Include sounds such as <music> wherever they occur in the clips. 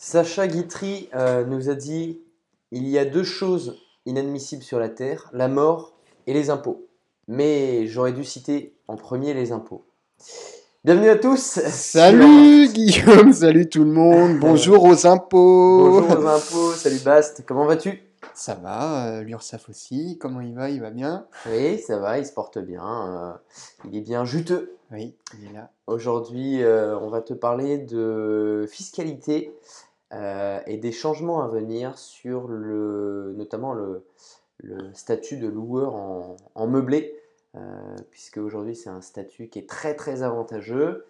Sacha Guitry euh, nous a dit il y a deux choses inadmissibles sur la terre la mort et les impôts. Mais j'aurais dû citer en premier les impôts. Bienvenue à tous. Salut Guillaume, salut tout le monde. <laughs> Bonjour aux impôts. Bonjour aux impôts. Salut Bast. Comment vas-tu? Ça va, euh, l'URSAF aussi. Comment il va? Il va bien? Oui, ça va. Il se porte bien. euh, il est bien juteux. Oui, il est là. Aujourd'hui, euh, on va te parler de fiscalité euh, et des changements à venir sur le, notamment le, statut de loueur en, meublé, euh, puisque aujourd'hui c'est un statut qui est très très avantageux.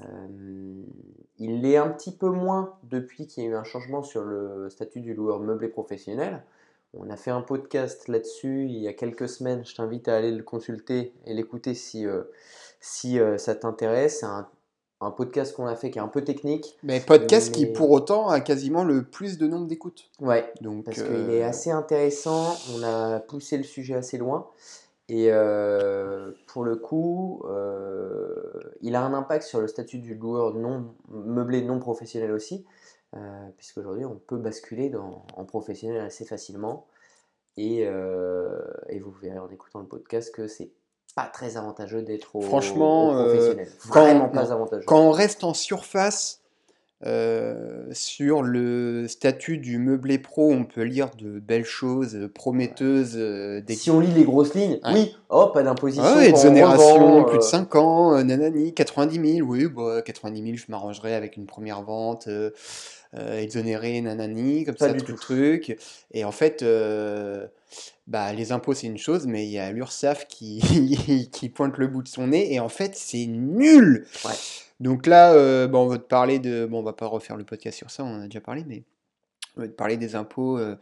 Euh, il l'est un petit peu moins depuis qu'il y a eu un changement sur le statut du loueur meublé professionnel. On a fait un podcast là-dessus il y a quelques semaines. Je t'invite à aller le consulter et l'écouter si, si ça t'intéresse. Un podcast qu'on a fait qui est un peu technique. Mais podcast qui pour autant a quasiment le plus de nombre d'écoutes. Ouais, Donc, parce euh, qu'il est assez intéressant. On a poussé le sujet assez loin. Et euh, pour le coup, euh, il a un impact sur le statut du loueur non meublé non professionnel aussi, euh, puisqu'aujourd'hui on peut basculer dans, en professionnel assez facilement. Et, euh, et vous verrez en écoutant le podcast que c'est pas très avantageux d'être au, Franchement, au euh, professionnel. quand- Vraiment pas non. avantageux. Quand on reste en surface euh, sur le statut du meublé pro, on peut lire de belles choses euh, prometteuses. euh, des Si on lit les grosses lignes, Ouais. oui, oh, pas d'imposition. Ah quand ouais, exonération, plus de euh, 5 ans, euh, nanani, 90 000, oui, bah, 90 000, je m'arrangerai avec une première vente, euh, euh, exonéré, nanani, comme Pas ça, du tout le truc. Et en fait, bah, les impôts, c'est une chose, mais il y a l'URSSAF qui, <laughs> qui pointe le bout de son nez, et en fait, c'est nul! Ouais. Donc là, euh, bon, on va te parler de... Bon, on va pas refaire le podcast sur ça, on en a déjà parlé, mais on va te parler des impôts euh,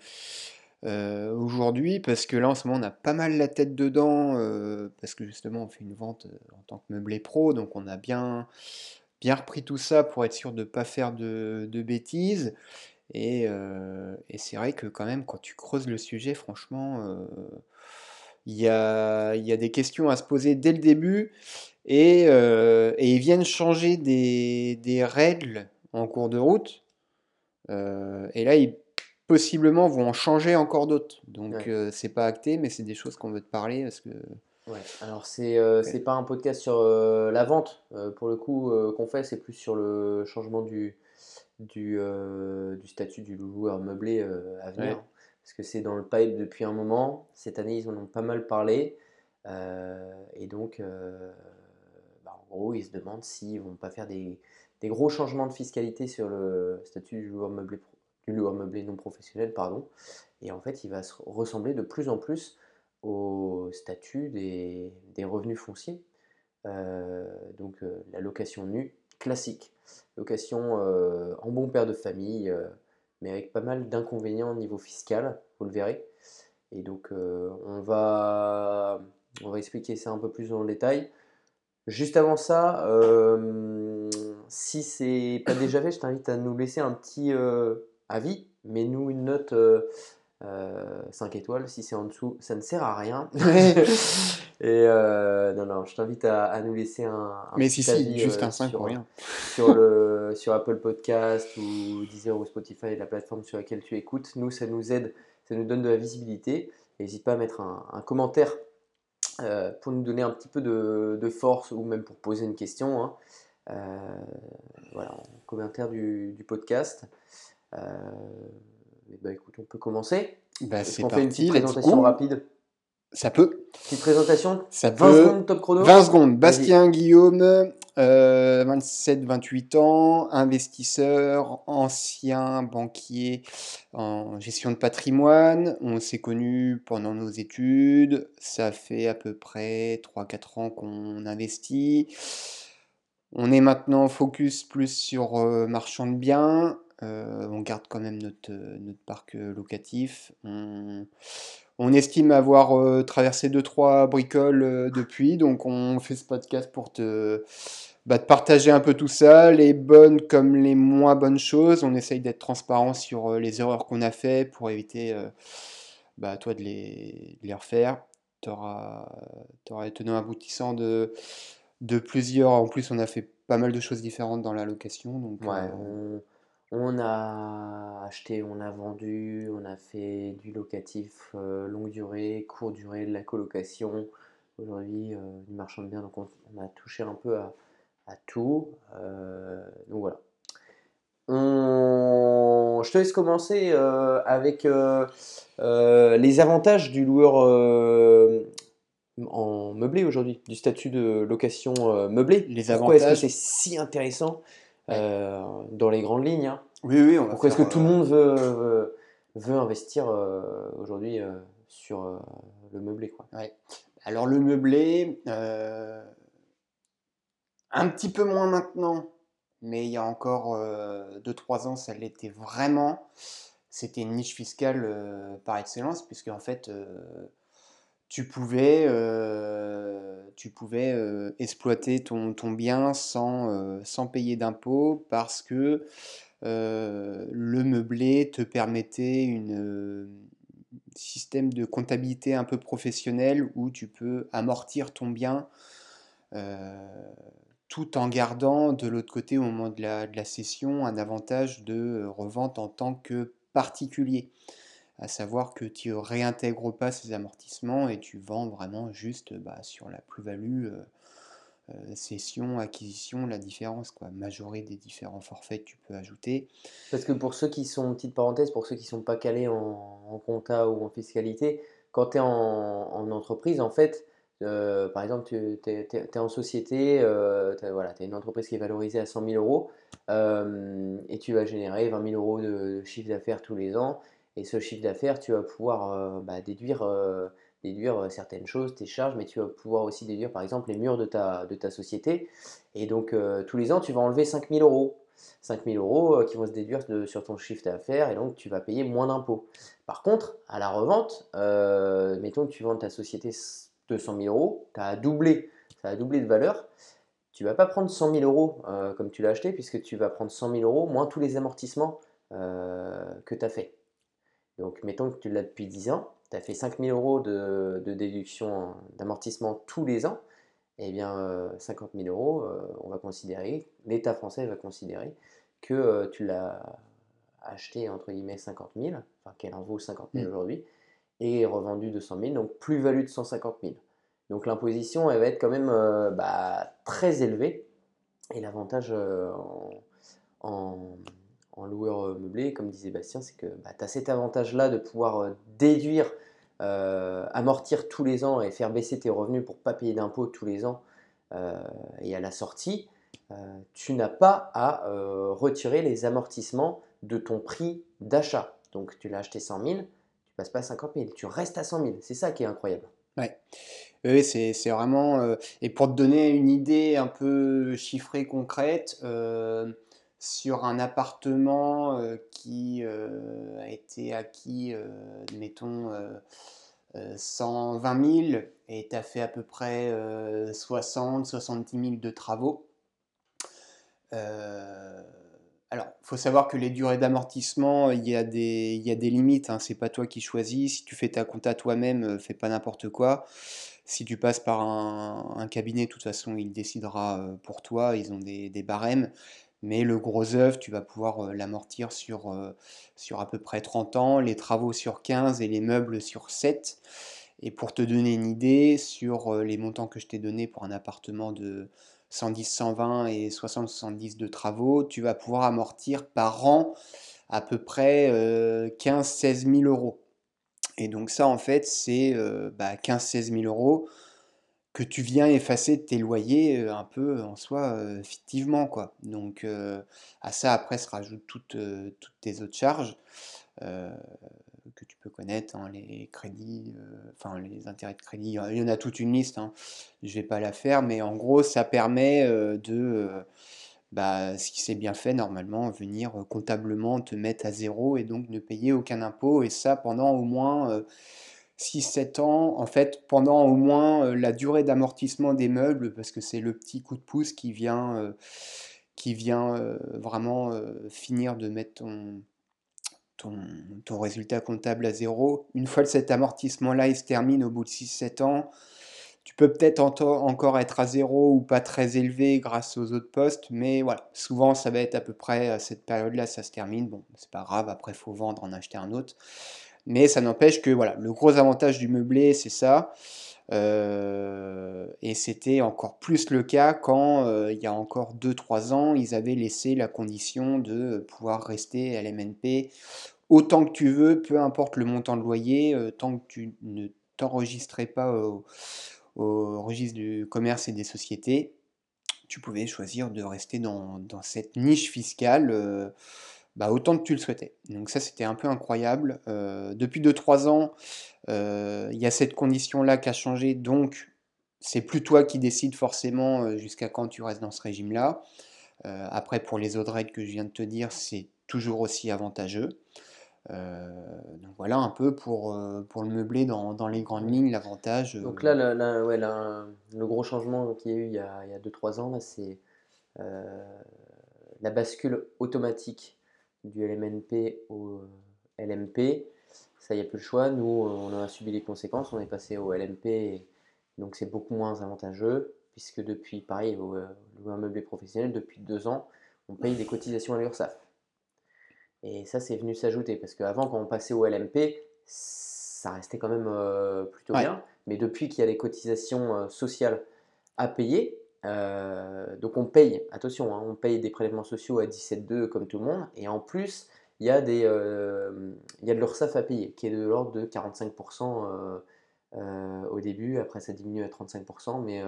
euh, aujourd'hui, parce que là, en ce moment, on a pas mal la tête dedans, parce que justement, on fait une vente en tant que meublé pro, donc on a bien, bien repris tout ça pour être sûr de ne pas faire de, de bêtises. Et, euh, et c'est vrai que quand même, quand tu creuses le sujet, franchement, il y a, il y a des questions à se poser dès le début. Et, et ils viennent changer des, des règles en cours de route. Et là, ils possiblement vont en changer encore d'autres. Donc, Ouais. euh, c'est pas acté, mais c'est des choses qu'on veut te parler parce que. Ouais, alors c'est euh, pas un podcast sur euh, la vente, pour le coup, qu'on fait, c'est plus sur le changement du, du, euh, du statut du loueur meublé euh, à venir. Ouais. Parce que c'est dans le pipe depuis un moment. Cette année, ils en ont pas mal parlé. Euh, et donc, bah, en gros, ils se demandent s'ils vont pas faire des, des gros changements de fiscalité sur le statut du loueur meublé, pro- du loueur meublé non professionnel, pardon. Et en fait, il va se ressembler de plus en plus au statut des, des revenus fonciers. Euh, donc euh, la location nue classique, location euh, en bon père de famille, euh, mais avec pas mal d'inconvénients au niveau fiscal, vous le verrez. Et donc euh, on va, on va expliquer ça un peu plus dans le détail. Juste avant ça, si c'est pas déjà fait, je t'invite à nous laisser un petit avis, mais nous une note euh, 5 étoiles. Si c'est en dessous, ça ne sert à rien. <laughs> <laughs> Et euh, non, non, je t'invite à, à nous laisser un, un Mais petit si, si, avis, juste euh, un 5 sur, pour rien. <laughs> sur, le, sur Apple Podcast ou Deezer ou Spotify, la plateforme sur laquelle tu écoutes. Nous, ça nous aide, ça nous donne de la visibilité. N'hésite pas à mettre un, un commentaire euh, pour nous donner un petit peu de, de force ou même pour poser une question. hein. Euh, voilà, en commentaire du, du podcast. Euh, et bah, écoute, on peut commencer. Bah, c'est fait une petite présentation rapide? Ça peut. Petite présentation? Ça 20 peut. secondes top chrono 20 secondes. Bastien Guillaume, 27-28 ans, investisseur, ancien banquier en gestion de patrimoine. On s'est connus pendant nos études. Ça fait à peu près 3-4 ans qu'on investit. On est maintenant focus plus sur euh, marchand de biens. Euh, on garde quand même notre, euh, notre parc euh, locatif. On, on estime avoir euh, traversé 2-3 bricoles euh, depuis, donc on fait ce podcast pour te, bah, te partager un peu tout ça, les bonnes comme les moins bonnes choses. On essaye d'être transparent sur les erreurs qu'on a fait pour éviter bah, toi de les, de les refaire. Tu auras, les tenants aboutissants de, de plusieurs. En plus, on a fait pas mal de choses différentes dans la location. Donc, Ouais, On a acheté, on a vendu, on a fait du locatif euh, longue durée, courte durée, de la colocation. Aujourd'hui, euh, du marchand de biens, donc on, on a touché un peu à, à tout. Euh, donc voilà. On- Je te laisse commencer euh, avec euh, euh, les avantages du loueur euh, en meublé aujourd'hui, du statut de location euh, meublée. Les Pourquoi est-ce que c'est si intéressant. Euh, dans les grandes lignes, hein Oui, oui, on va Pourquoi est-ce que tout le euh, monde veut, veut, veut investir euh, aujourd'hui euh, sur le meublé, quoi? ouais. Alors le meublé, un petit peu moins maintenant, mais il y a encore 2-3 ans, ça l'était vraiment. C'était une niche fiscale par excellence, puisque en fait, tu pouvais, euh, tu pouvais euh, exploiter ton, bien sans, euh, sans payer d'impôts parce que le meublé te permettait euh, système de comptabilité un peu professionnel où tu peux amortir ton bien tout en gardant de l'autre côté au moment de la, de la un avantage de revente en tant que particulier à savoir que tu réintègres pas ces amortissements et tu vends vraiment juste bah, sur la plus-value, euh, euh, cession, acquisition, la différence, quoi, majoré des différents forfaits que tu peux ajouter. Parce que pour ceux qui sont, petite parenthèse, pour ceux qui sont pas calés en, en compta ou en fiscalité, quand tu es en, en entreprise, en fait, euh, par exemple, tu es, en société, euh, t'as- voilà, tu as une entreprise qui est valorisée à 100 000 euros et tu vas générer 20 000 euros de chiffre d'affaires tous les ans. Et ce chiffre d'affaires, tu vas pouvoir euh, bah, déduire, euh, déduire euh, certaines choses, tes charges, mais tu vas pouvoir aussi déduire par exemple les murs de ta, de ta société. Et donc tous les ans, tu vas enlever 5 000 euros. 5 000 euros qui vont se déduire sur ton chiffre d'affaires et donc tu vas payer moins d'impôts. Par contre, à la revente, mettons que tu vends ta société 200 000 euros, tu as doublé, ça a doublé de valeur. Tu vas pas prendre 100 000 euros comme tu l'as acheté, puisque tu vas prendre 100 000 euros moins tous les amortissements que tu as fait. Donc, mettons que tu l'as depuis 10 ans, tu as fait 5 000 euros de, de déduction d'amortissement tous les ans, eh bien, euh, 50 000 euros, euh, on va considérer, l'État français va considérer que euh, tu l'as acheté entre guillemets 50 000, enfin qu'elle en vaut 50 000 Mm. aujourd'hui, et revendu 200 000, donc plus-value de 150 000. Donc l'imposition, elle va être quand même euh, bah, très élevée. Et l'avantage euh, en, en- en loueur euh, meublé, comme disait Bastien, c'est que tu as cet avantage-là de pouvoir euh, déduire, euh, amortir tous les ans et faire baisser tes revenus pour pas payer d'impôts tous les ans. Et à la sortie, tu n'as pas à retirer les amortissements de ton prix d'achat. Donc tu l'as acheté 100 000, tu passes pas à 50 000, tu restes à 100 000. C'est ça qui est incroyable. Ouais. Oui, c'est vraiment. et pour te donner une idée un peu chiffrée, concrète, sur un appartement euh, qui euh, a été acquis, euh, mettons, euh, euh, 120 000 et tu fait à peu près 60-70 000 de travaux. Alors, il faut savoir que les durées d'amortissement, il y a des, il y a des limites, hein, c'est pas toi qui choisis. Si tu fais ta compta toi-même, fais pas n'importe quoi. Si tu passes par un, cabinet, de toute façon, il décidera pour toi, ils ont des barèmes. Mais le gros œuvre, tu vas pouvoir euh, l'amortir sur, euh, sur à peu près 30 ans, les travaux sur 15 et les meubles sur 7. Et pour te donner une idée, sur euh, les montants que je t'ai donnés pour un appartement de 110, 120 et 60, 70 de travaux, tu vas pouvoir amortir par an à peu près euh, 15, 16 000 euros. Et donc ça, en fait, c'est euh, bah, 15, 16 000 euros que tu viens effacer tes loyers euh, un peu en soi euh, fictivement, quoi. Donc euh, à ça, après, se rajoutent toutes, euh, toutes tes autres charges. euh, que tu peux connaître, hein, les crédits, euh, enfin les intérêts de crédit, il y en a toute une liste, hein, je vais pas la faire, mais en gros ça permet euh, de, euh, bah, si c'est bien fait normalement, venir euh, comptablement te mettre à zéro et donc ne payer aucun impôt, et ça pendant au moins euh, 6-7 ans, en fait pendant au moins euh, la durée d'amortissement des meubles, parce que c'est le petit coup de pouce qui vient, euh, qui vient euh, vraiment finir de mettre ton ton, ton résultat comptable à zéro. Une fois que cet amortissement-là il se termine au bout de 6-7 ans, Tu peux peut-être encore être à zéro ou pas très élevé grâce aux autres postes, mais voilà, souvent ça va être à peu près à cette période-là, ça se termine. Bon, c'est pas grave, après il faut vendre, en acheter un autre. Mais ça n'empêche que voilà, le gros avantage du meublé, c'est ça. Euh, et c'était encore plus le cas quand, euh, il y a encore 2-3 ans, ils avaient laissé la condition de pouvoir rester à l'MNP autant que tu veux, peu importe le montant de loyer, euh, tant que tu ne t'enregistrais pas au, registre du commerce et des sociétés, tu pouvais choisir de rester dans, cette niche fiscale bah, autant que tu le souhaitais. Donc ça, c'était un peu incroyable. depuis 2-3 ans, il y a cette condition-là qui a changé, donc c'est plus toi qui décides forcément jusqu'à quand tu restes dans ce régime-là. après, pour les autres règles que je viens de te dire, c'est toujours aussi avantageux. donc voilà un peu pour, pour le meubler dans, dans les grandes lignes, l'avantage. Donc là, ouais, le gros changement qu'il y a eu il y a 2-3 ans, c'est la bascule automatique du LMNP au LMP. Ça, il n'y a plus le choix. Nous, on a subi les conséquences. On est passé au LMP, donc c'est beaucoup moins avantageux, puisque depuis, pareil, au, un meublé professionnel, depuis deux ans, on paye des cotisations à l'URSSAF. Et ça, c'est venu s'ajouter, parce qu'avant, quand on passait au LMP, ça restait quand même euh, plutôt bien. Mais depuis qu'il y a les cotisations euh, sociales à payer, euh, donc on paye, attention, hein, on paye des prélèvements sociaux à 17,2 comme tout le monde, et en plus, il y a, euh, y a de l'URSSAF à payer, qui est de l'ordre de 45% euh, au début, après ça diminue à 35%, mais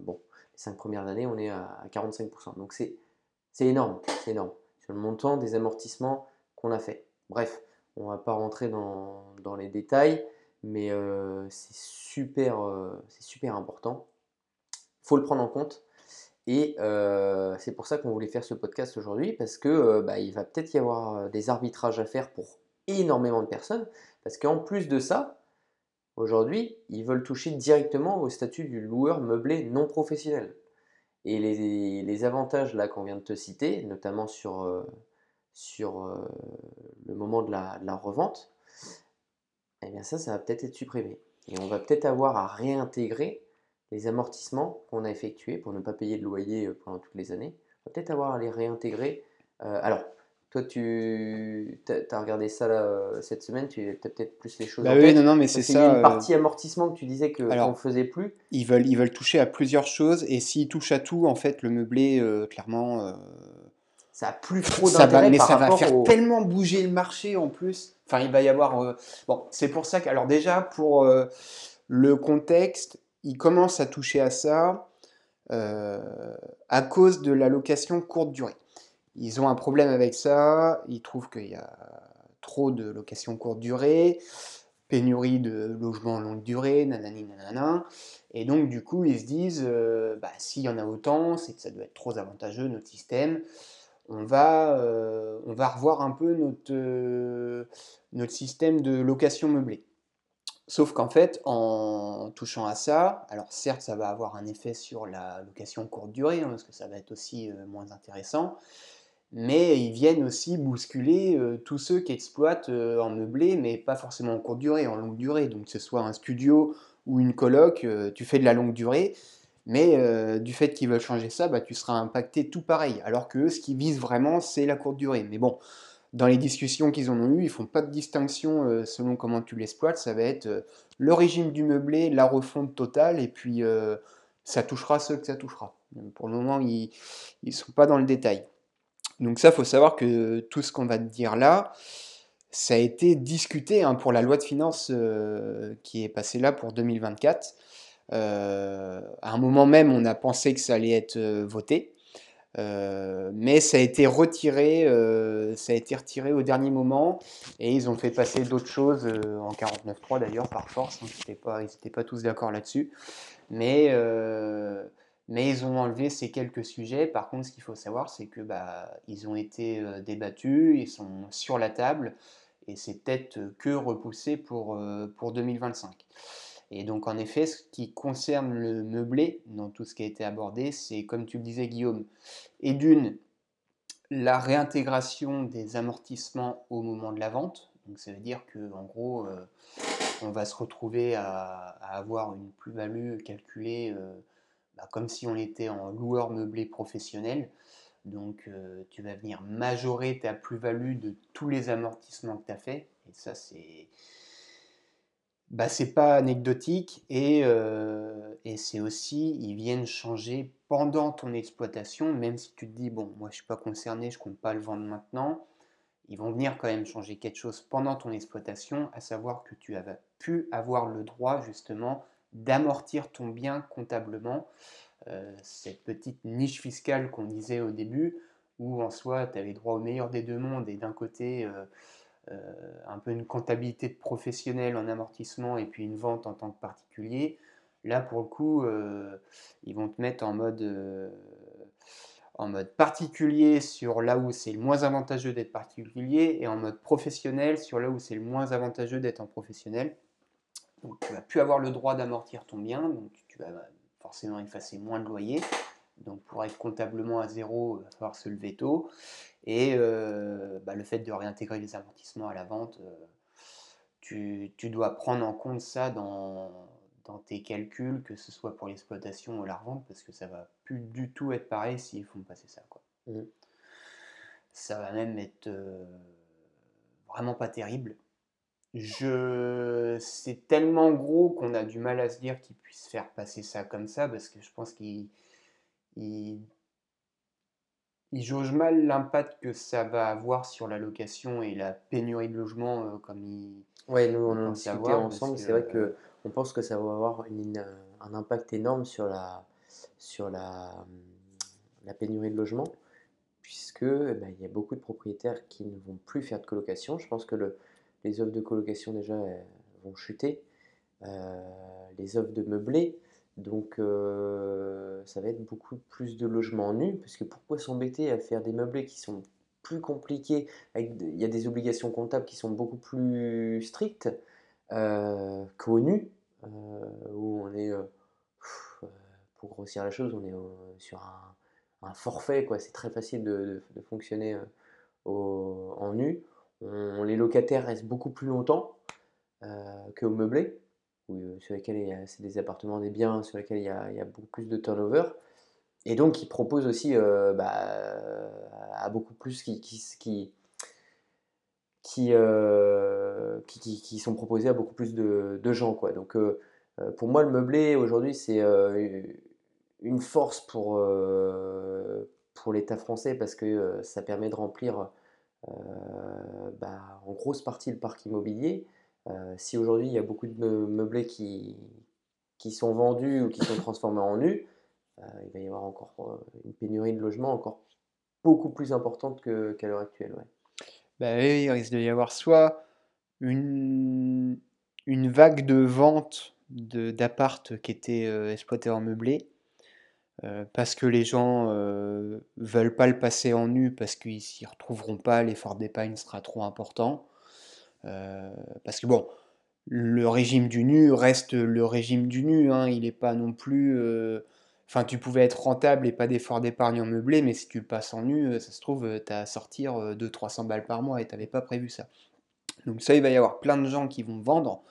bon, les 5 premières années, on est à, 45%. Donc c'est énorme, c'est énorme, sur le montant des amortissements qu'on a fait. Bref, on va pas rentrer dans, les détails, mais c'est super, super important faut le prendre en compte. Et euh, c'est pour ça qu'on voulait faire ce podcast aujourd'hui, parce que euh, bah, il va peut-être y avoir euh, des arbitrages à faire pour énormément de personnes, parce qu'en plus de ça, aujourd'hui, ils veulent toucher directement au statut du loueur meublé non professionnel. Et les, avantages là qu'on vient de te citer, notamment sur, sur le moment de la, de la revente, eh bien ça, ça va peut-être être supprimé. Et on va peut-être avoir à réintégrer les amortissements qu'on a effectués pour ne pas payer de loyer euh, pendant toutes les années. On va peut-être avoir à les réintégrer. Euh, alors, toi, tu as regardé ça euh, cette semaine, tu as peut-être plus les choses bah oui, non, non, mais c'est ça. Il une partie amortissement que tu disais qu'on ne faisait plus. Ils veulent, ils veulent toucher à plusieurs choses, et s'ils touchent à tout, en fait, le meublé, clairement. ça a plus trop d'intérêt. Mais ça va faire tellement bouger le marché en plus. Enfin, il va y avoir. bon, c'est pour ça que. Alors, déjà, pour le contexte, ils commencent à toucher à ça euh, à cause de la location courte durée. Ils ont un problème avec ça, ils trouvent qu'il y a trop de location courte durée, pénurie de logements longue durée, nanani nanana. Et donc, du coup, ils se disent, euh, bah, s'il y en a autant, c'est que ça doit être trop avantageux, notre système. On va, euh, on va revoir un peu notre, notre système de location meublée. Sauf qu'en fait, en touchant à ça, alors certes, ça va avoir un effet sur la location courte durée, hein, parce que ça va être aussi euh, moins intéressant, mais ils viennent aussi bousculer euh, tous ceux qui exploitent euh, en meublé, mais pas forcément en courte durée, en longue durée. Donc que ce soit un studio ou une coloc, tu fais de la longue durée, mais du fait qu'ils veulent changer ça, bah, tu seras impacté tout pareil. Alors que ce qu'ils visent vraiment, c'est la courte durée. Mais bon, dans les discussions qu'ils en ont eues, ils font pas de distinction euh, selon comment tu l'exploites. Ça va être euh, le régime du meublé, la refonte totale, et puis euh, ça touchera ceux que ça touchera. Pour le moment, ils ne sont pas dans le détail. Donc ça, faut savoir que tout ce qu'on va te dire là, ça a été discuté hein, pour la loi de finances qui est passée là pour 2024. à un moment même, on a pensé que ça allait être voté. Euh, mais ça a été retiré, euh, ça a été retiré au dernier moment et ils ont fait passer d'autres choses euh, en 49.3 d'ailleurs par force. Hein, ils n'étaient pas, tous d'accord là-dessus, mais mais ils ont enlevé ces quelques sujets. Par contre, ce qu'il faut savoir, c'est que bah, ils ont été débattus, ils sont sur la table et c'est peut-être que repoussé pour 2025. Et donc en effet, ce qui concerne le meublé, dans tout ce qui a été abordé, c'est comme tu le disais Guillaume, et d'une, la réintégration des amortissements au moment de la vente. Donc ça veut dire qu'en gros, euh, on va se retrouver à, avoir une plus-value calculée euh, bah, comme si on était en loueur meublé professionnel. Donc tu vas venir majorer ta plus-value de tous les amortissements que tu as fait. Et ça, c'est bah, c'est pas anecdotique et, euh, et c'est aussi, ils viennent changer pendant ton exploitation, même si tu te dis, bon, moi je suis pas concerné, je compte pas le vendre maintenant, ils vont venir quand même changer quelque chose pendant ton exploitation, à savoir que tu as pu avoir le droit justement d'amortir ton bien comptablement. Euh, cette petite niche fiscale qu'on disait au début, où en soi tu avais droit au meilleur des deux mondes et d'un côté euh, un peu une comptabilité de professionnel en amortissement et puis une vente en tant que particulier. Là, pour le coup, euh, ils vont te mettre en mode, euh, en mode particulier sur là où c'est le moins avantageux d'être particulier et en mode professionnel sur là où c'est le moins avantageux d'être en professionnel. Donc tu vas plus avoir le droit d'amortir ton bien, donc tu vas forcément effacer moins de loyer. Donc pour être comptablement à zéro, il va falloir se lever tôt. Et euh, bah, le fait de réintégrer les amortissements à la vente, euh, tu, dois prendre en compte ça dans, tes calculs, que ce soit pour l'exploitation ou la revente, parce que ça va plus du tout être pareil s'ils font passer ça. Quoi. Mmh. Ça va même être euh, vraiment pas terrible. Je... C'est tellement gros qu'on a du mal à se dire qu'ils puissent faire passer ça comme ça, parce que je pense qu'ils il jauge mal l'impact que ça va avoir sur la location et la pénurie de logements euh, comme il. Oui, nous on en a discuté ensemble. C'est vrai que on pense que ça va avoir un impact énorme sur la sur la, la pénurie de logements, puisque eh ben, il y a beaucoup de propriétaires qui ne vont plus faire de colocation. Je pense que le, les offres de colocation déjà vont chuter. Euh, les offres de meublés donc euh, ça va être beaucoup plus de logements nus, parce que pourquoi s'embêter à faire des meublés qui sont plus compliqués, il y a des obligations comptables qui sont beaucoup plus strictes euh, qu'au nu, euh, où on est, pour grossir la chose, on est sur un, forfait, quoi. c'est très facile de, fonctionner en nu. les locataires restent beaucoup plus longtemps qu'au meublé. Euh, sur lesquels c'est des appartements, des biens sur lesquels il y, a, beaucoup plus de turnover. Et donc, ils proposent aussi euh, bah, à beaucoup plus qui, qui, qui, euh, qui, qui, sont proposés à beaucoup plus de, de gens. Quoi. Donc, pour moi, le meublé aujourd'hui, c'est une force pour, pour l'État français parce que ça permet de remplir bah, en grosse partie le parc immobilier. Euh, si aujourd'hui il y a beaucoup de meublés qui, qui sont vendus ou qui sont transformés en nus, euh, il va y avoir encore euh, une pénurie de logements encore beaucoup plus importante qu'à l'heure actuelle. Bah il risque d'y avoir soit une, une vague de vente d'appart qui étaient exploités en meublé, parce que les gens ne veulent pas le passer en nu parce qu'ils s'y retrouveront pas, l'effort d'épargne sera trop important. Euh, parce que bon, le régime du nu reste le régime du nu, hein, il n'est pas non plus... Euh, enfin, tu pouvais être rentable et pas d'effort d'épargne en meublé, mais si tu passes en nu, euh, ça se trouve, tu as à sortir 200-300 balles par mois et tu n'avais pas prévu ça. Donc ça, il va y avoir plein de gens qui vont vendre,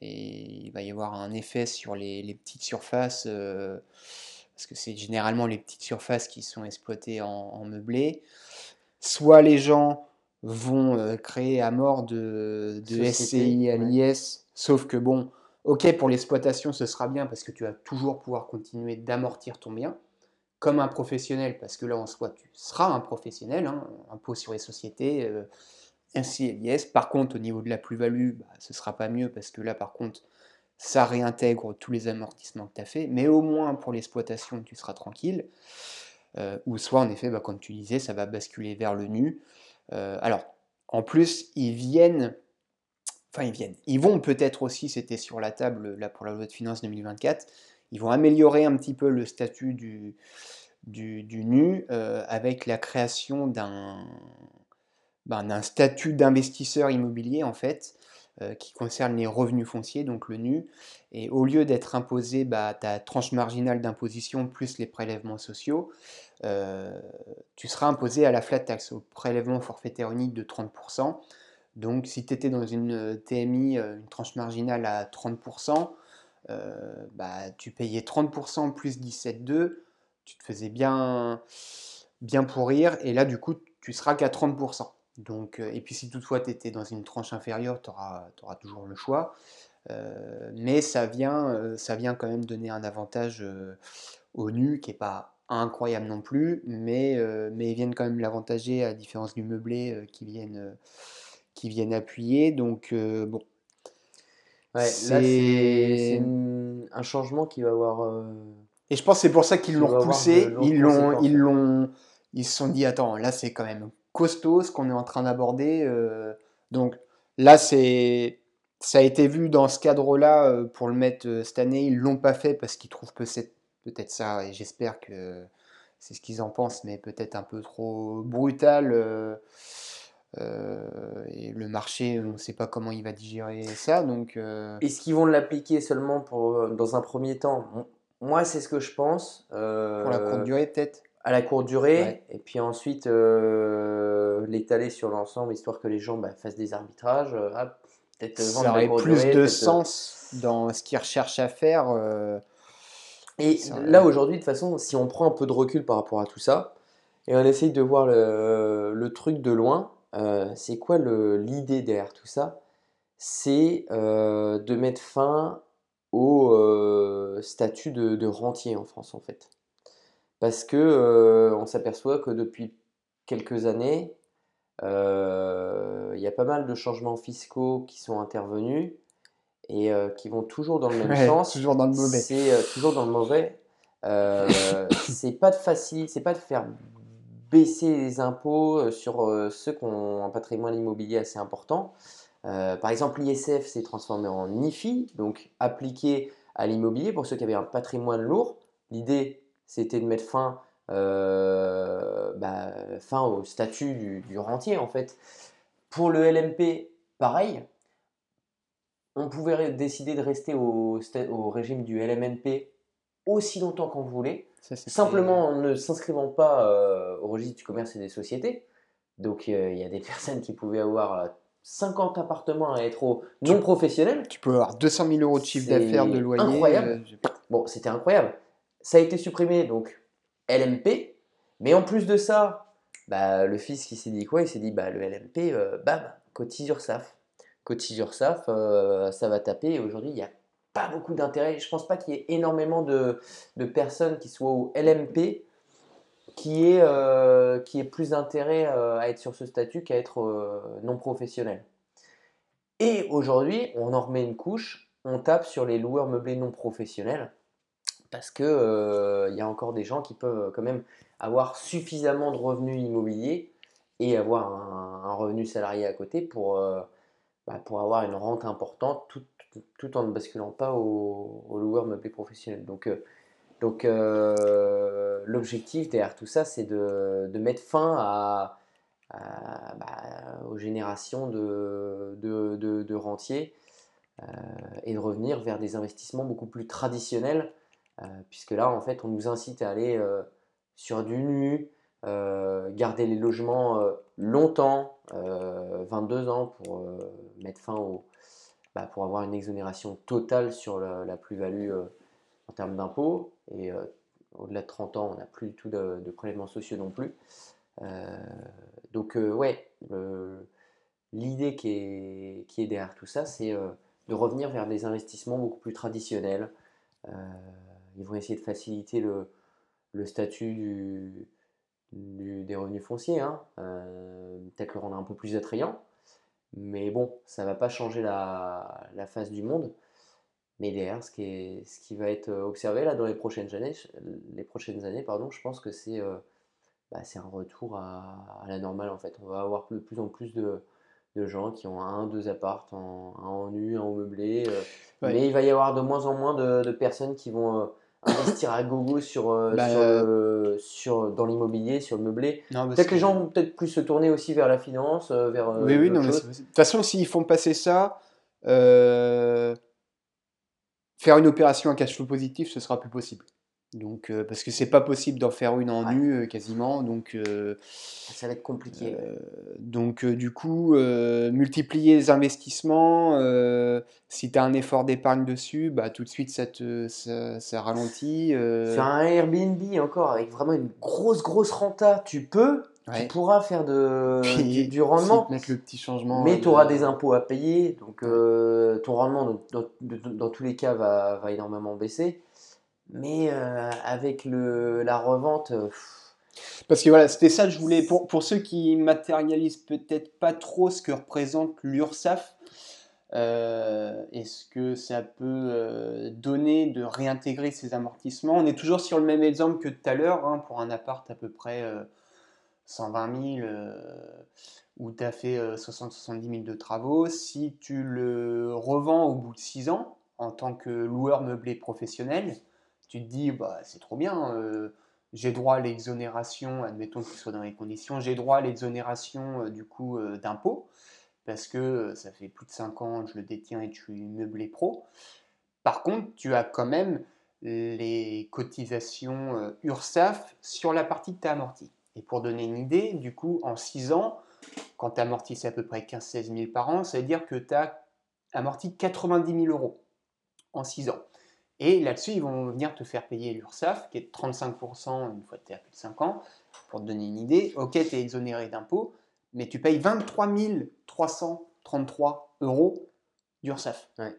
et il va y avoir un effet sur les, petites surfaces, parce que c'est généralement les petites surfaces qui sont exploitées en meublé. Soit les gens vont euh, créer à mort de, SCI à l'IS. Sauf que bon, ok, pour l'exploitation, ce sera bien parce que tu vas toujours pouvoir continuer d'amortir ton bien comme un professionnel, parce que là, en soi, tu seras un professionnel, hein, impôt sur les sociétés, euh, SCI l'IS. Par contre, au niveau de la plus-value, bah, ce ne sera pas mieux parce que là, par contre, ça réintègre tous les amortissements que tu as fait, mais au moins pour l'exploitation, tu seras tranquille. Euh, ou soit, en effet, bah, comme tu disais, ça va basculer vers le nu. Euh, alors, en plus, ils viennent, enfin ils viennent, ils vont peut-être aussi, c'était sur la table là pour la loi de finances 2024, ils vont améliorer un petit peu le statut du, nu euh, avec la création d'un ben, statut d'investisseur immobilier en fait euh, qui concerne les revenus fonciers, donc le nu. Et au lieu d'être imposé bah, ta tranche marginale d'imposition plus les prélèvements sociaux, euh, tu seras imposé à la flat tax, au prélèvement forfaitaire unique de 30%. Donc, si tu étais dans une TMI, une tranche marginale à 30%, bah, tu payais 30% plus 17,2, tu te faisais bien, bien pourrir, et là, du coup, tu seras qu'à 30%. Donc, et puis si toutefois tu étais dans une tranche inférieure, tu auras, toujours le choix. mais ça vient, ça vient quand même donner un avantage au nu qui n'est pas incroyable non plus, mais, mais ils viennent quand même l'avantager à la différence du meublé qui, viennent, qui viennent appuyer. Donc bon. Ouais, c'est un changement qui va avoir. Et je pense que c'est pour ça qu'ils l'ont repoussé. Ils l'ont, ils l'ont, ils se sont dit attends, là c'est quand même costaud ce qu'on est en train d'aborder. donc là c'est ça a été vu dans ce cadre-là pour le mettre cette année. Ils l'ont pas fait parce qu'ils trouvent que c'est peut-être ça, et j'espère que c'est ce qu'ils en pensent, mais peut-être un peu trop brutal. Euh, euh, et le marché, on ne sait pas comment il va digérer ça. Donc, euh, Est-ce qu'ils vont l'appliquer seulement pour, dans un premier temps? Moi, c'est ce que je pense. pour la courte durée, peut-être? À la courte durée, et puis ensuite l'étaler sur l'ensemble, histoire que les gens bah, fassent des arbitrages. peut-être ça aurait plus de sens dans ce qu'ils recherchent à faire. Et là, aujourd'hui, de toute façon, si on prend un peu de recul par rapport à tout ça, et on essaye de voir le, truc de loin, euh, c'est quoi l'idée derrière tout ça? C'est euh, de mettre fin au euh, statut de, rentier en France, en fait. Parce que on s'aperçoit que depuis quelques années, il y a pas mal de changements fiscaux qui sont intervenus et euh, qui vont toujours dans le même sens. Toujours dans le mauvais. C'est euh, toujours dans le mauvais. Euh, <laughs> c'est pas de facile, c'est pas de faire baisser les impôts sur ceux qui ont un patrimoine immobilier assez important. par exemple, l'ISF s'est transformé en IFI, donc appliqué à l'immobilier pour ceux qui avaient un patrimoine lourd. L'idée, c'était de mettre fin, bah, fin au statut du, du, rentier en fait. Pour le LMP, pareil, on pouvait décider de rester au, régime du LMNP aussi longtemps qu'on voulait, simplement en ne s'inscrivant pas euh, au registre du commerce et des sociétés. Donc euh, il y a des <laughs> personnes qui pouvaient avoir 50 euh, appartements à être au non professionnel. Tu peux avoir 200 000 euros de chiffre d'affaires de loyer. Incroyable. bon, c'était incroyable. Ça a été supprimé, donc LMP. Mais en plus de ça, bah, le fils qui s'est dit quoi? Il s'est dit, bah, le LMP, bam, cotise URSAF cotise URSAF, euh, ça va taper. Aujourd'hui, il n'y a pas beaucoup d'intérêt. Je ne pense pas qu'il y ait énormément de, personnes qui soient au LMP qui aient, euh, qui plus d'intérêt euh, à être sur ce statut qu'à être non professionnel. Et aujourd'hui, on en remet une couche, on tape sur les loueurs meublés non professionnels parce qu'il il y a encore des gens qui peuvent quand même avoir suffisamment de revenus immobiliers et avoir un revenu salarié à côté pour, bah, pour avoir une rente importante tout, tout, en ne basculant pas au, au loueur meublé professionnel. Donc, euh, donc euh, l'objectif derrière tout ça, c'est de, de, mettre fin à, bah, aux générations de, de, rentiers euh, et de revenir vers des investissements beaucoup plus traditionnels, puisque là, en fait, on nous incite à aller sur du nu, garder les logements longtemps, 22 ans, pour mettre fin au, bah, pour avoir une exonération totale sur la, plus-value euh, en termes d'impôts. Et euh, au-delà de 30 ans, on n'a plus du tout de, prélèvements sociaux non plus. Euh, donc, ouais, l'idée qui est, derrière tout ça, c'est de revenir vers des investissements beaucoup plus traditionnels. ils vont essayer de faciliter le statut du, des revenus fonciers, hein. peut-être le rendre un peu plus attrayant. Mais bon, ça ne va pas changer la, face du monde. Mais derrière, ce qui, est, ce qui va être observé là dans les prochaines années, les prochaines années pardon, je pense que c'est euh, bah, un retour à, la normale en fait. On va avoir de plus en plus de, gens qui ont un, deux apparts, en, un en nu, un en meublé. Euh. Mais il va y avoir de moins en moins de, personnes qui vont euh, investir à gogo sur, euh, bah, euh, sur, dans l'immobilier, sur le meublé. Peut-être que les gens vont peut-être plus se tourner aussi vers la finance, euh, vers. oui, oui, non, mais de toute façon, s'ils font passer ça, faire une opération à cash flow positif, ce sera plus possible. Donc, euh, parce que c'est pas possible d'en faire une en Ouais. nu euh, quasiment. Donc, euh, Ça va être compliqué. donc du coup, multiplier les investissements, si tu as un effort d'épargne dessus, bah, tout de suite ça, te, ça, ça ralentit. Sur un Airbnb encore, avec vraiment une grosse, grosse renta, tu peux, tu pourras faire de, <laughs> Puis, du, du rendement, mettre le petit changement. mais tu auras des impôts à payer, donc euh, ton rendement, dans, dans- dans- dans tous les cas, va, va énormément baisser. Mais euh, avec le, la revente, euh, Parce que voilà, c'était ça que je voulais. Pour, pour ceux qui matérialisent peut-être pas trop ce que représente l'URSSAF, euh, est-ce que ça peut donner de réintégrer ces amortissements? On est toujours sur le même exemple que tout à l'heure, hein, pour un appart à peu près euh, 120 000 euh, où tu as fait 60-70 000 de travaux. Si tu le revends au bout de 6 ans en tant que loueur meublé professionnel, te dis bah, c'est trop bien. euh, j'ai droit à l'exonération, admettons ce soit dans les conditions, j'ai droit à l'exonération euh, du coup euh, d'impôt, parce que ça fait plus de 5 ans que je le détiens et que je suis meublé pro. Par contre, tu as quand même les cotisations URSAF sur la partie que tu as amortie. Et pour donner une idée, du coup, en 6 ans, quand tu amortissais à peu près 15-16 000 par an, ça veut dire que tu as amorti 90 000 euros en 6 ans. Et là-dessus, ils vont venir te faire payer l'URSSAF, qui est de 35% une fois que tu es à plus de 5 ans. Pour te donner une idée, ok, tu es exonéré d'impôts, mais tu payes 23 333 euros d'URSSAF. Ouais.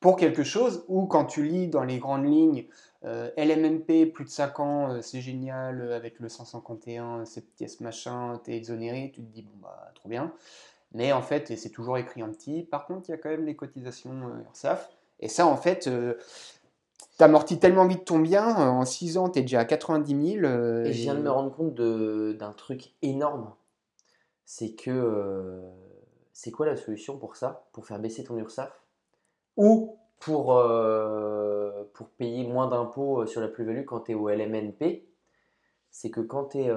Pour quelque chose où, quand tu lis dans les grandes lignes, euh, LMNP, plus de 5 ans, euh, c'est génial, euh, avec le 151, cette pièce machin, tu es exonéré, tu te dis, bon, bah, trop bien. Mais en fait, et c'est toujours écrit en petit, par contre, il y a quand même les cotisations euh, URSSAF. Et ça, en fait, t'amortis tellement vite ton bien, euh, en 6 ans, tu es déjà à 90 000. euh, Et je viens de me rendre compte d'un truc énorme. C'est que. euh, c'est quoi la solution pour ça? Pour faire baisser ton URSAF Ou pour, euh, pour payer moins d'impôts sur la plus-value quand tu es au LMNP C'est que quand tu es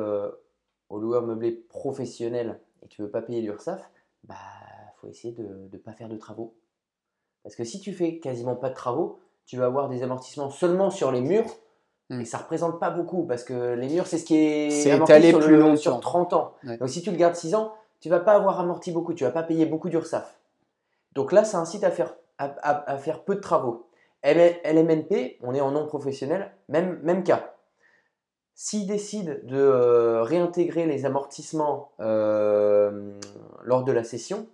au loueur meublé professionnel et que tu veux pas payer l'URSAF, bah faut essayer de ne pas faire de travaux. Parce que si tu fais quasiment pas de travaux, tu vas avoir des amortissements seulement sur les murs Mm. et ça représente pas beaucoup parce que les murs, c'est ce qui est C'est amorti étalé sur, plus le- longtemps. sur 30 ans. Ouais. Donc si tu le gardes 6 ans, tu vas pas avoir amorti beaucoup, tu vas pas payer beaucoup d'URSAF. Donc là, ça incite à faire, à, à- à faire peu de travaux. LMNP, on est en non professionnel, même, même cas. S'ils décident de euh, réintégrer les amortissements euh, lors de la session,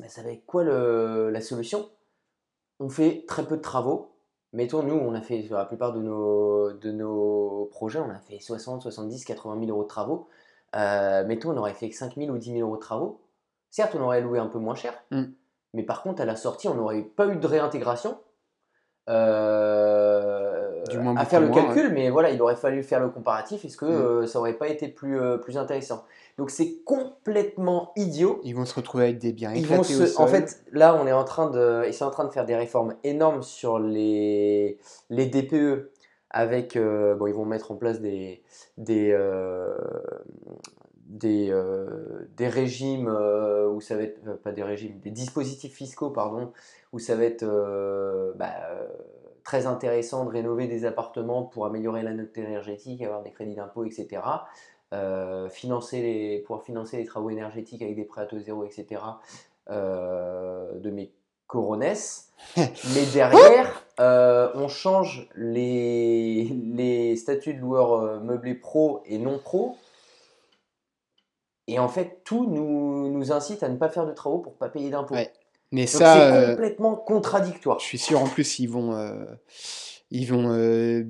ben, ça va être quoi le- la solution? On fait très peu de travaux. Mettons, nous, on a fait sur la plupart de nos, de nos projets, on a fait 60, 70, 80 000 euros de travaux. Euh, mettons, on aurait fait 5 000 ou 10 000 euros de travaux. Certes, on aurait loué un peu moins cher, Mm. mais par contre, à la sortie, on n'aurait pas eu de réintégration. Euh, moins à faire le moins, calcul, mais voilà, il aurait fallu faire le comparatif. Est-ce que Mm. euh, ça aurait pas été plus, euh, plus intéressant? Donc c'est complètement idiot. Ils vont se retrouver avec des biens Ils vont au se, en sol. fait, là, on est en train de, ils sont en train de faire des réformes énormes sur les, les DPE. Avec, euh, bon, ils vont mettre en place des, des, des, euh, des régimes euh, où ça va être, euh, pas des régimes, des dispositifs fiscaux, pardon, où ça va être bah, très intéressant de rénover des appartements pour améliorer la note énergétique, avoir des crédits d'impôt, etc. Euh, financer les, pouvoir financer les travaux énergétiques avec des prêts à taux zéro, etc. euh, de mes coronesses. <laughs> Mais derrière, euh, on change les, les statuts de loueur euh, meublé pro et non pro. Et en fait, tout nous, nous incite à ne pas faire de travaux pour pas payer d'impôts. Ouais. Mais Donc ça, c'est euh, complètement contradictoire. je suis sûr en plus ils vont, euh, ils vont euh,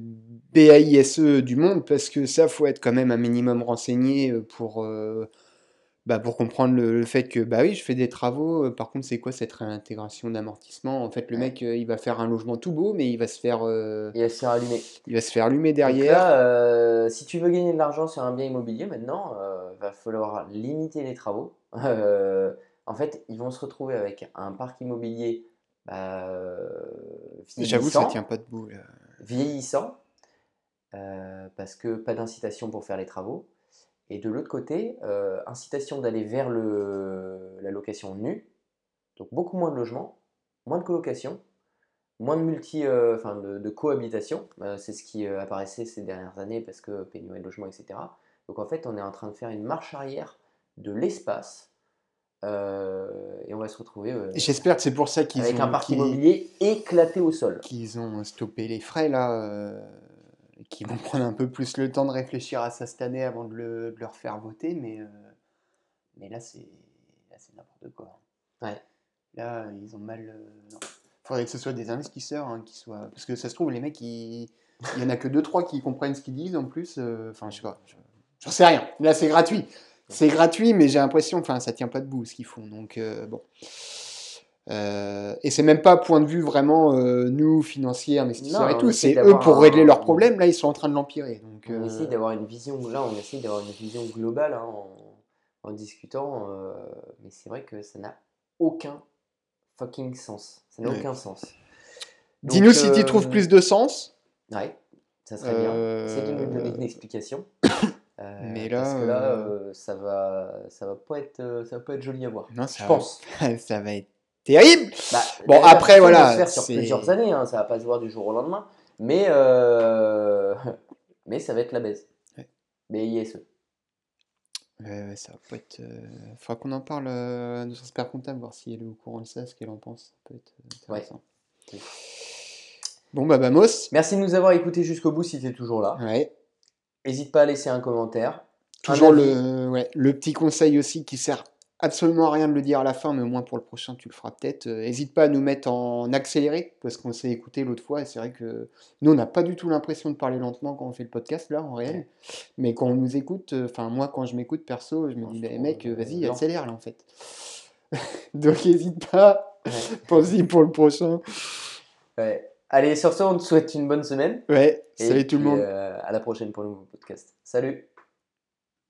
BAISE du monde parce que ça faut être quand même un minimum renseigné pour, euh, bah, pour comprendre le, le fait que bah oui je fais des travaux. par contre c'est quoi cette réintégration d'amortissement? En fait le Ouais. mec il va faire un logement tout beau mais il va se faire, euh, Et elle s'est allumée. il va se faire allumer derrière. là, si tu veux gagner de l'argent sur un bien immobilier maintenant, euh, va falloir limiter les travaux. <laughs> En fait, ils vont se retrouver avec un parc immobilier bah, euh, J'avoue ça vieillissant, tient pas debout là. vieillissant, euh, parce que pas d'incitation pour faire les travaux. Et de l'autre côté, euh, incitation d'aller vers le, la location nue, donc beaucoup moins de logements, moins de colocation, moins de multi, euh, enfin de, de cohabitation. Euh, c'est ce qui apparaissait ces dernières années parce que pénurie de logement, etc. Donc en fait, on est en train de faire une marche arrière de l'espace et on va se retrouver euh, J'espère que c'est pour ça qu'ils avec ont, un parc immobilier éclaté au sol. qu'ils ont stoppé les frais là, euh, qu'ils vont <laughs> prendre un peu plus le temps de réfléchir à ça cette année avant de le, de le refaire voter, mais, euh, mais là c'est n'importe quoi. Ouais. Là ils ont mal. euh, non. Faudrait que ce soit des investisseurs hein, qui soient. Parce que ça se trouve, les mecs, ils- il y en a que 2-3 qui comprennent ce qu'ils disent en plus. euh, Enfin, je sais pas. je- J'en sais rien. Là, c'est gratuit. C'est gratuit, mais j'ai l'impression, enfin, ça tient pas debout ce qu'ils font. Donc, euh, bon. Euh, et c'est même pas point de vue vraiment euh, nous, financiers, investisseurs Non, et tout. essaie C'est eux pour régler un- leurs problèmes. Là, ils sont en train de l'empirer. Donc, On euh, essaye d'avoir une vision, là on essaye d'avoir une vision globale hein, en, en discutant, euh, mais c'est vrai que ça n'a aucun fucking sens. Ça n'a Ouais. aucun sens. Dis-nous si tu trouves plus de sens. Ouais, ça serait bien. C'est de nous donner une explication. <coughs> Euh, mais là, parce que là, euh, euh, ça va, ça va pas être, euh, ça va pas être joli à voir. Non, Je pense. <laughs> ça va être terrible. Bah, Bon, la après, répercussion va voilà, se faire sur plusieurs années, hein, ça va pas se voir du jour au lendemain, mais euh, <laughs> mais ça va être la baisse. Ouais. Mais ISE. Ouais, ouais, ça va pas être. euh, Faudra qu'on en parle euh, à notre expert comptable, voir si elle est au courant de ça, ce qu'elle en pense. Ça peut être euh, intéressant. Bon, bah, Vamos. Merci de nous avoir écoutés jusqu'au bout si tu es toujours là. Ouais. N'hésite pas à laisser un commentaire. Toujours le, ouais, le petit conseil aussi qui sert absolument à rien de le dire à la fin, mais au moins pour le prochain, tu le feras peut-être. Euh, N'hésite pas à nous mettre en accéléré, parce qu'on s'est écouté l'autre fois, et c'est vrai que nous, on n'a pas du tout l'impression de parler lentement quand on fait le podcast, là, en réel. Mais quand on nous écoute, euh, enfin, moi, quand je m'écoute perso, je me dis, bah, mec, euh, euh, vas-y, accélère, là, en fait. <laughs> Donc, n'hésite pas, Ouais. pense-y pour le prochain. Ouais. Allez, sur ce, on te souhaite une bonne semaine. Ouais, Et salut tout le monde. euh, à la prochaine pour le nouveau podcast. Salut